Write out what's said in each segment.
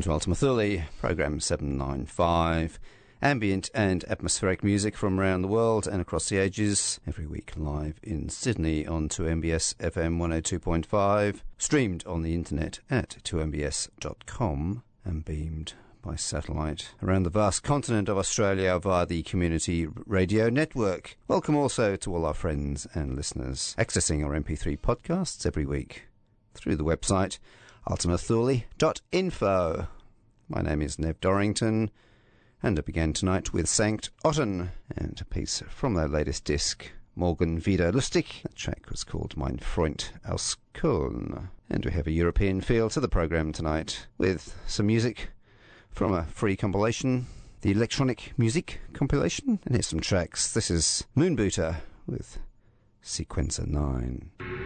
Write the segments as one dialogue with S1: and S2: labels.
S1: Welcome to Ultima Thule, program 795. Ambient and atmospheric music from around the world and across the ages, every week live in Sydney on 2MBS FM 102.5, streamed on the internet at 2mbs.com and beamed by satellite around the vast continent of Australia via the Community Radio Network. Welcome also to all our friends and listeners accessing our MP3 podcasts every week through the website ultimathule.info. My name is Nev Dorrington, and I began tonight with Sankt Otten and a piece from their latest disc, Morgen wieder lustig. The track was called Mein Freund aus Köln. And we have a European feel to the program tonight with some music from a free compilation, the Electronic Music compilation. And here's some tracks. This is Moonbooter with Sequencer 9.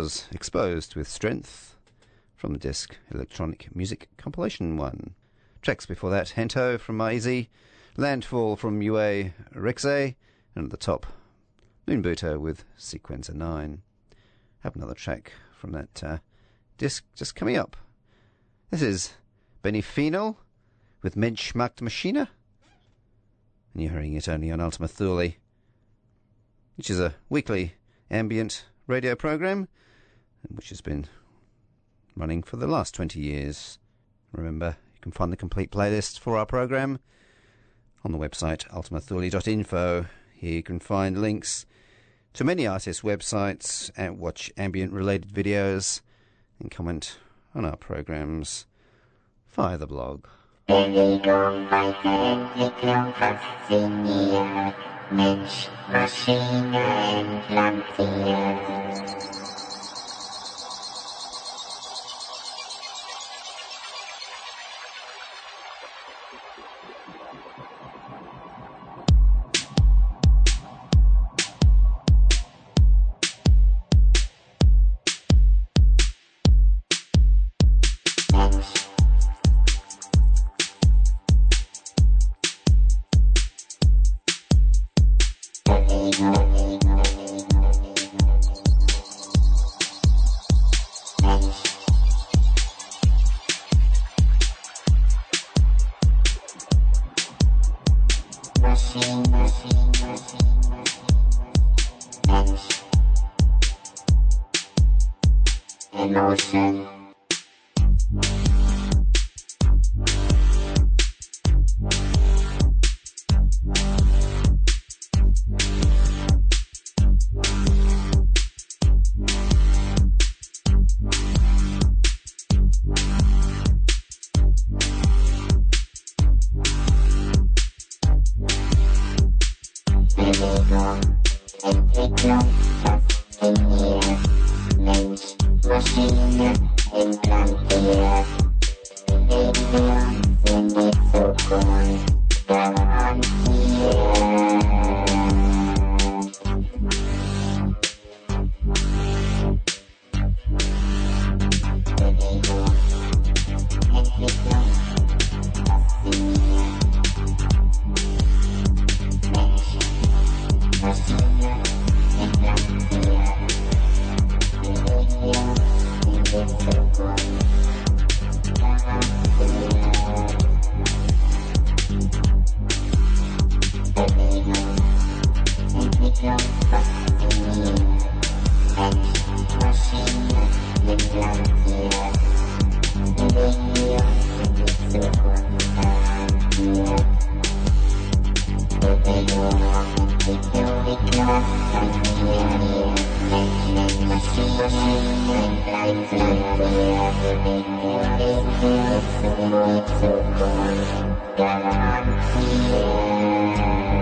S1: Was Exposed with Strength from the disc Electronic Music Compilation 1. Tracks before that Hento from Maisie, Landfall from UA Rexe, and at the top Moonbooter with Sequencer 9. Have another track from that uh, disc just coming up. This is Benny Phenol with Mensch macht Maschine. And you're hearing it only on Ultima Thule, which is a weekly ambient radio program, which has been running for the last 20 years. Remember, you can find the complete playlist for our program on the website ultimathule.info. Here you can find links to many artists' websites and watch ambient related videos and comment on our programs via the blog. Thank you.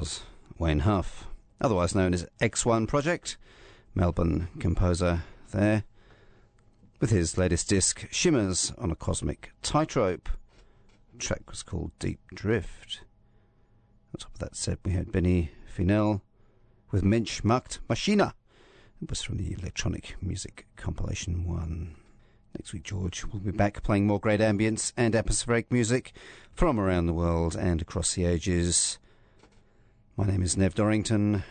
S1: Was Wayne Huff, otherwise known as X1 Project, Melbourne composer there, with his latest disc, Shimmers on a Cosmic Tightrope. The track was called Deep Drift. On top of that set, we had Benny Finel with Mensch macht Maschine. It was from the Electronic Music Compilation 1. Next week, George will be back playing more great ambience and atmospheric music from around the world and across the ages. My name is Nev Dorrington,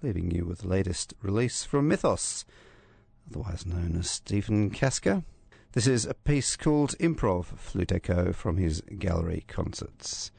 S1: leaving you with the latest release from Mythos, otherwise known as Stephen Kaske. This is a piece called Improv Flute Echo from his gallery concerts.